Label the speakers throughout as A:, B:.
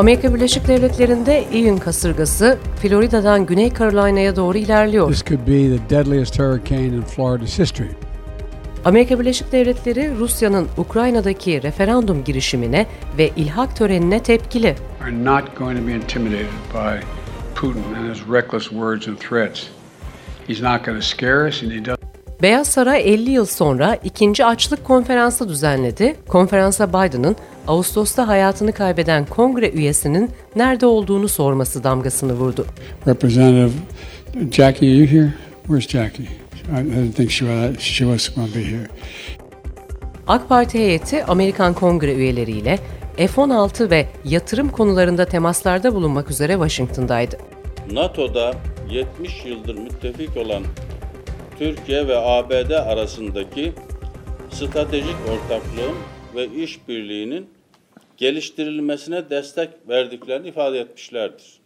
A: Amerika Birleşik Devletleri'nde Ian kasırgası Florida'dan Güney Carolina'ya doğru ilerliyor.
B: This could be the deadliest hurricane in Florida's history.
A: Amerika Birleşik Devletleri Rusya'nın Ukrayna'daki referandum girişimine ve ilhak törenine tepkili.
B: Are not going to be intimidated by Putin and his reckless words and threats. He's not going to scare us and he doesn't
A: Beyaz Saray 50 yıl sonra ikinci açlık konferansı düzenledi. Konferansa Biden'ın Ağustos'ta hayatını kaybeden kongre üyesinin nerede olduğunu sorması damgasını vurdu.
B: Representative Jackie, are you here? Where's Jackie? I didn't think she was, she was going to be here.
A: AK Parti heyeti Amerikan kongre üyeleriyle F-16 ve yatırım konularında temaslarda bulunmak üzere Washington'daydı.
C: NATO'da 70 yıldır müttefik olan Türkiye ve ABD arasındaki stratejik ortaklığın ve işbirliğinin geliştirilmesine destek verdiklerini ifade etmişlerdir.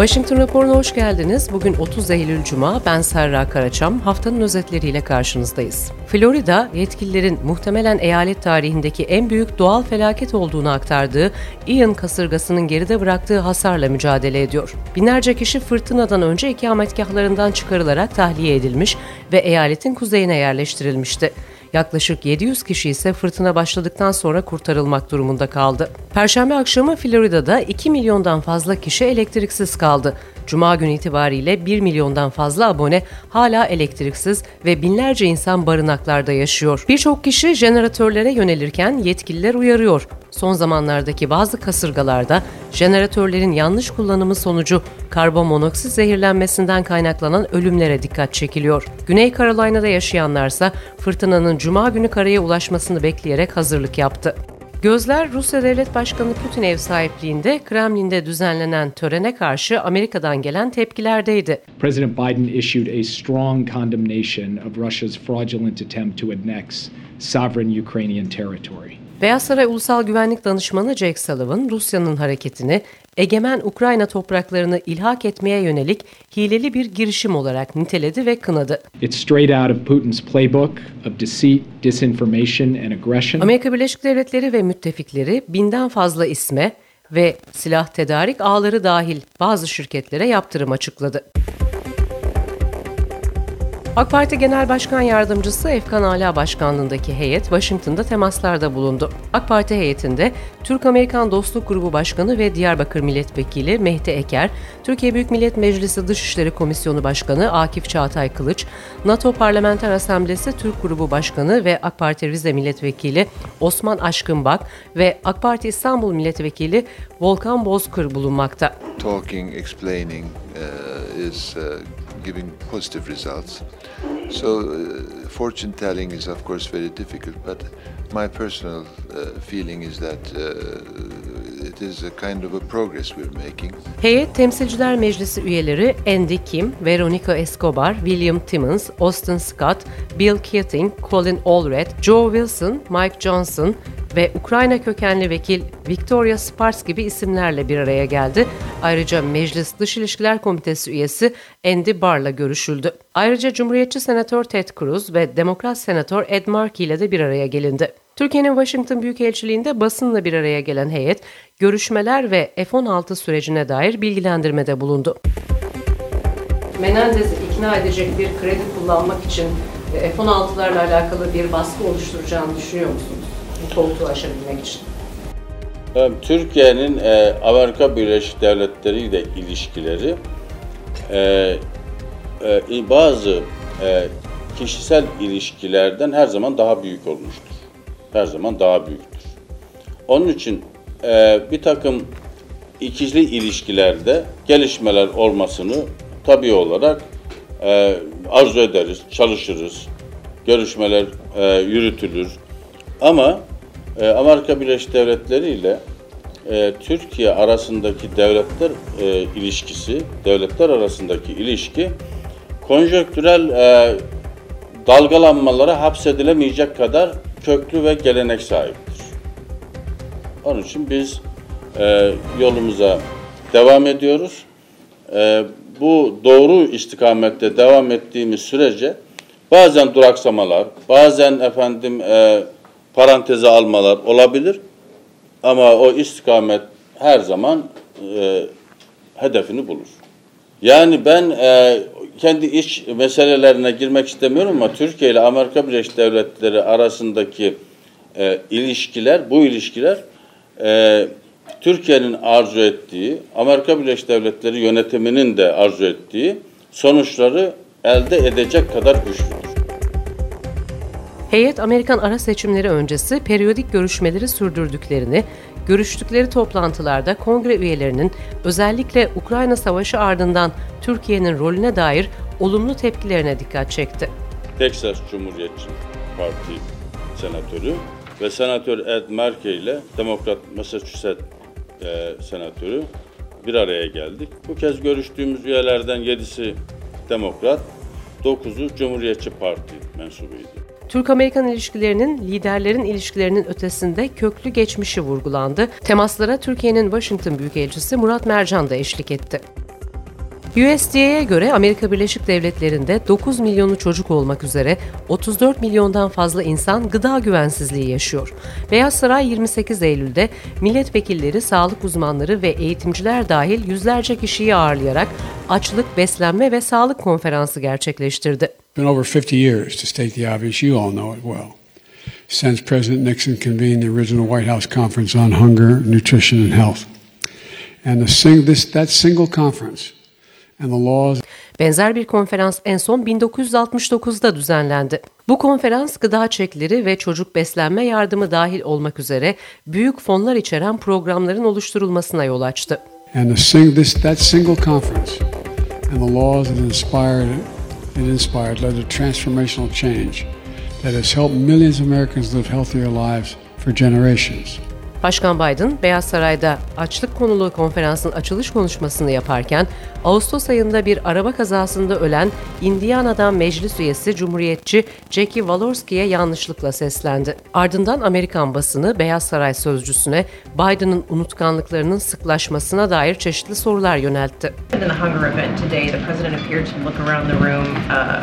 A: Washington raporuna hoş geldiniz. Bugün 30 Eylül Cuma. Ben Serra Karaçam. Haftanın özetleriyle karşınızdayız. Florida, yetkililerin muhtemelen eyalet tarihindeki en büyük doğal felaket olduğunu aktardığı Ian kasırgasının geride bıraktığı hasarla mücadele ediyor. Binlerce kişi fırtınadan önce ikametgahlarından çıkarılarak tahliye edilmiş ve eyaletin kuzeyine yerleştirilmişti. Yaklaşık 700 kişi ise fırtına başladıktan sonra kurtarılmak durumunda kaldı. Perşembe akşamı Florida'da 2 milyondan fazla kişi elektriksiz kaldı. Cuma günü itibariyle 1 milyondan fazla abone hala elektriksiz ve binlerce insan barınaklarda yaşıyor. Birçok kişi jeneratörlere yönelirken yetkililer uyarıyor. Son zamanlardaki bazı kasırgalarda jeneratörlerin yanlış kullanımı sonucu karbon monoksit zehirlenmesinden kaynaklanan ölümlere dikkat çekiliyor. Güney Carolina'da yaşayanlarsa fırtınanın cuma günü karaya ulaşmasını bekleyerek hazırlık yaptı. Gözler Rusya Devlet Başkanı Putin ev sahipliğinde Kremlin'de düzenlenen törene karşı Amerika'dan gelen tepkilerdeydi.
D: President Biden issued a strong condemnation of Russia's fraudulent attempt to annex sovereign Ukrainian territory.
A: Beyaz Saray Ulusal Güvenlik Danışmanı Jake Sullivan, Rusya'nın hareketini egemen Ukrayna topraklarını ilhak etmeye yönelik hileli bir girişim olarak niteledi ve kınadı.
D: It's straight out of Putin's playbook of deceit, disinformation and aggression.
A: Amerika Birleşik Devletleri ve müttefikleri binden fazla isme ve silah tedarik ağları dahil bazı şirketlere yaptırım açıkladı. AK Parti Genel Başkan Yardımcısı Efkan Ala Başkanlığındaki heyet Washington'da temaslarda bulundu. AK Parti heyetinde Türk-Amerikan Dostluk Grubu Başkanı ve Diyarbakır Milletvekili Mehdi Eker, Türkiye Büyük Millet Meclisi Dışişleri Komisyonu Başkanı Akif Çağatay Kılıç, NATO Parlamenter Asamblesi Türk Grubu Başkanı ve AK Parti Rize Milletvekili Osman Aşkınbak ve AK Parti İstanbul Milletvekili Volkan Bozkır bulunmakta.
E: Talking, explaining uh, is uh, giving positive results. So, uh, fortune telling is, of course, very difficult, but my personal uh, feeling is that uh, kind of.
A: Heyet Temsilciler Meclisi üyeleri Andy Kim, Veronica Escobar, William Timmons, Austin Scott, Bill Keating, Colin Allred, Joe Wilson, Mike Johnson, ve Ukrayna kökenli vekil Victoria Spars gibi isimlerle bir araya geldi. Ayrıca Meclis Dış İlişkiler Komitesi üyesi Andy Barr'la görüşüldü. Ayrıca Cumhuriyetçi Senatör Ted Cruz ve Demokrat Senatör Ed Markey ile de bir araya gelindi. Türkiye'nin Washington Büyükelçiliğinde basınla bir araya gelen heyet, görüşmeler ve F-16 sürecine dair bilgilendirmede bulundu. Menendez'i ikna edecek bir kredi kullanmak için F-16'larla alakalı bir baskı oluşturacağını düşünüyor musunuz? koltuğu aşabilmek için?
C: Türkiye'nin e, Amerika Birleşik Devletleri ile ilişkileri e, e, bazı e, kişisel ilişkilerden her zaman daha büyük olmuştur. Her zaman daha büyüktür. Onun için e, bir takım ikili ilişkilerde gelişmeler olmasını tabii olarak e, arzu ederiz, çalışırız, görüşmeler e, yürütülür. Ama e, Amerika Birleşik Devletleri ile e, Türkiye arasındaki devletler e, ilişkisi, devletler arasındaki ilişki konjöktürel e, dalgalanmalara hapsedilemeyecek kadar köklü ve gelenek sahiptir. Onun için biz e, yolumuza devam ediyoruz. E, bu doğru istikamette devam ettiğimiz sürece bazen duraksamalar, bazen efendim e, paranteze almalar olabilir. Ama o istikamet her zaman e, hedefini bulur. Yani ben e, kendi iç meselelerine girmek istemiyorum ama Türkiye ile Amerika Birleşik Devletleri arasındaki e, ilişkiler, bu ilişkiler e, Türkiye'nin arzu ettiği, Amerika Birleşik Devletleri yönetiminin de arzu ettiği sonuçları elde edecek kadar güçlüdür.
A: Heyet Amerikan ara seçimleri öncesi periyodik görüşmeleri sürdürdüklerini, görüştükleri toplantılarda kongre üyelerinin özellikle Ukrayna Savaşı ardından Türkiye'nin rolüne dair olumlu tepkilerine dikkat çekti.
C: Texas Cumhuriyetçi Parti senatörü ve senatör Ed Markey ile Demokrat Massachusetts e, senatörü bir araya geldik. Bu kez görüştüğümüz üyelerden 7'si Demokrat, 9'u Cumhuriyetçi Parti mensubuydu.
A: Türk-Amerikan ilişkilerinin liderlerin ilişkilerinin ötesinde köklü geçmişi vurgulandı. Temaslara Türkiye'nin Washington Büyükelçisi Murat Mercan da eşlik etti. USDA'ya göre Amerika Birleşik Devletleri'nde 9 milyonu çocuk olmak üzere 34 milyondan fazla insan gıda güvensizliği yaşıyor. Beyaz Saray 28 Eylül'de milletvekilleri, sağlık uzmanları ve eğitimciler dahil yüzlerce kişiyi ağırlayarak açlık, beslenme ve sağlık konferansı gerçekleştirdi.
B: Been over 50 years, to state the obvious. You all know it well. Since President Nixon convened the original White House Conference on Hunger, Nutrition, and Health. And the sing, this, that single conference and the laws
A: Benzer bir konferans en son 1969'da düzenlendi. Bu konferans gıda çekleri ve çocuk beslenme yardımı dahil olmak üzere büyük fonlar içeren programların oluşturulmasına yol açtı.
B: and the sing, this, that single conference and the laws that inspired it, it inspired led to transformational change that has helped millions of Americans live healthier lives for generations.
A: Başkan Biden, Beyaz Saray'da açlık konulu konferansın açılış konuşmasını yaparken, Ağustos ayında bir araba kazasında ölen Indiana'dan meclis üyesi Cumhuriyetçi Jackie Walorski'ye yanlışlıkla seslendi. Ardından Amerikan basını Beyaz Saray sözcüsüne Biden'ın unutkanlıklarının sıklaşmasına dair çeşitli sorular yöneltti.
F: Uh,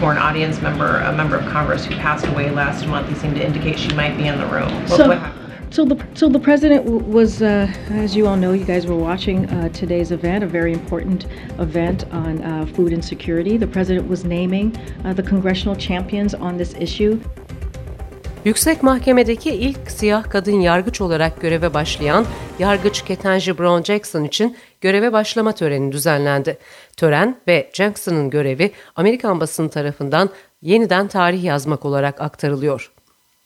F: for an audience member, a member of Congress who passed away last month. He seemed to indicate she might be in the room. What,
G: So,
F: what happened?
G: So the so the president was, uh, as you all know, you guys were watching uh, today's event, a very important event on uh, food insecurity. The president was naming uh, the congressional champions on this issue.
A: Yüksek Mahkemedeki ilk siyah kadın yargıç olarak göreve başlayan yargıç Ketanji Brown Jackson için göreve başlama töreni düzenlendi. Tören ve Jackson'ın görevi Amerikan basını tarafından yeniden tarih yazmak olarak aktarılıyor.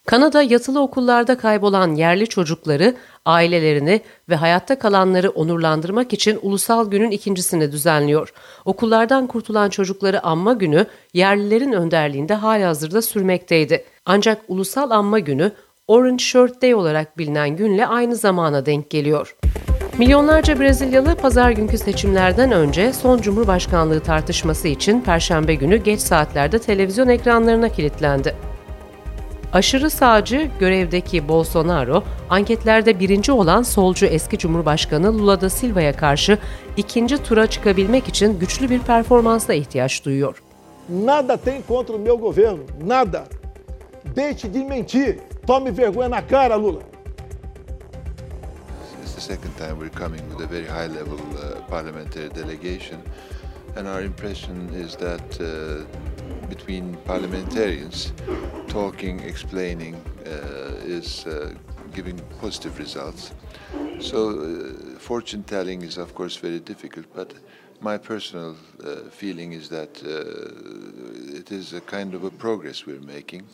A: Kanada yatılı okullarda kaybolan yerli çocukları, ailelerini ve hayatta kalanları onurlandırmak için Ulusal Günün ikincisini düzenliyor. Okullardan kurtulan çocukları anma günü yerlilerin önderliğinde halihazırda sürmekteydi. Ancak Ulusal Anma Günü Orange Shirt Day olarak bilinen günle aynı zamana denk geliyor. Milyonlarca Brezilyalı pazar günkü seçimlerden önce son cumhurbaşkanlığı tartışması için perşembe günü geç saatlerde televizyon ekranlarına kilitlendi. Aşırı sağcı görevdeki Bolsonaro, anketlerde birinci olan solcu eski Cumhurbaşkanı Lula da Silva'ya karşı ikinci tura çıkabilmek için güçlü bir performansa ihtiyaç duyuyor.
H: Nada tem contra o meu governo, nada. Deixe de mentir. Tome vergonha na cara, Lula.
E: It's the second time we're coming with a very high level uh, parliamentary delegation, and our impression is that uh, between parliamentarians, talking, explaining uh, is uh, giving positive results. So, uh, fortune telling is of course very difficult, but my personal feeling is that it is a kind of a progress we're making.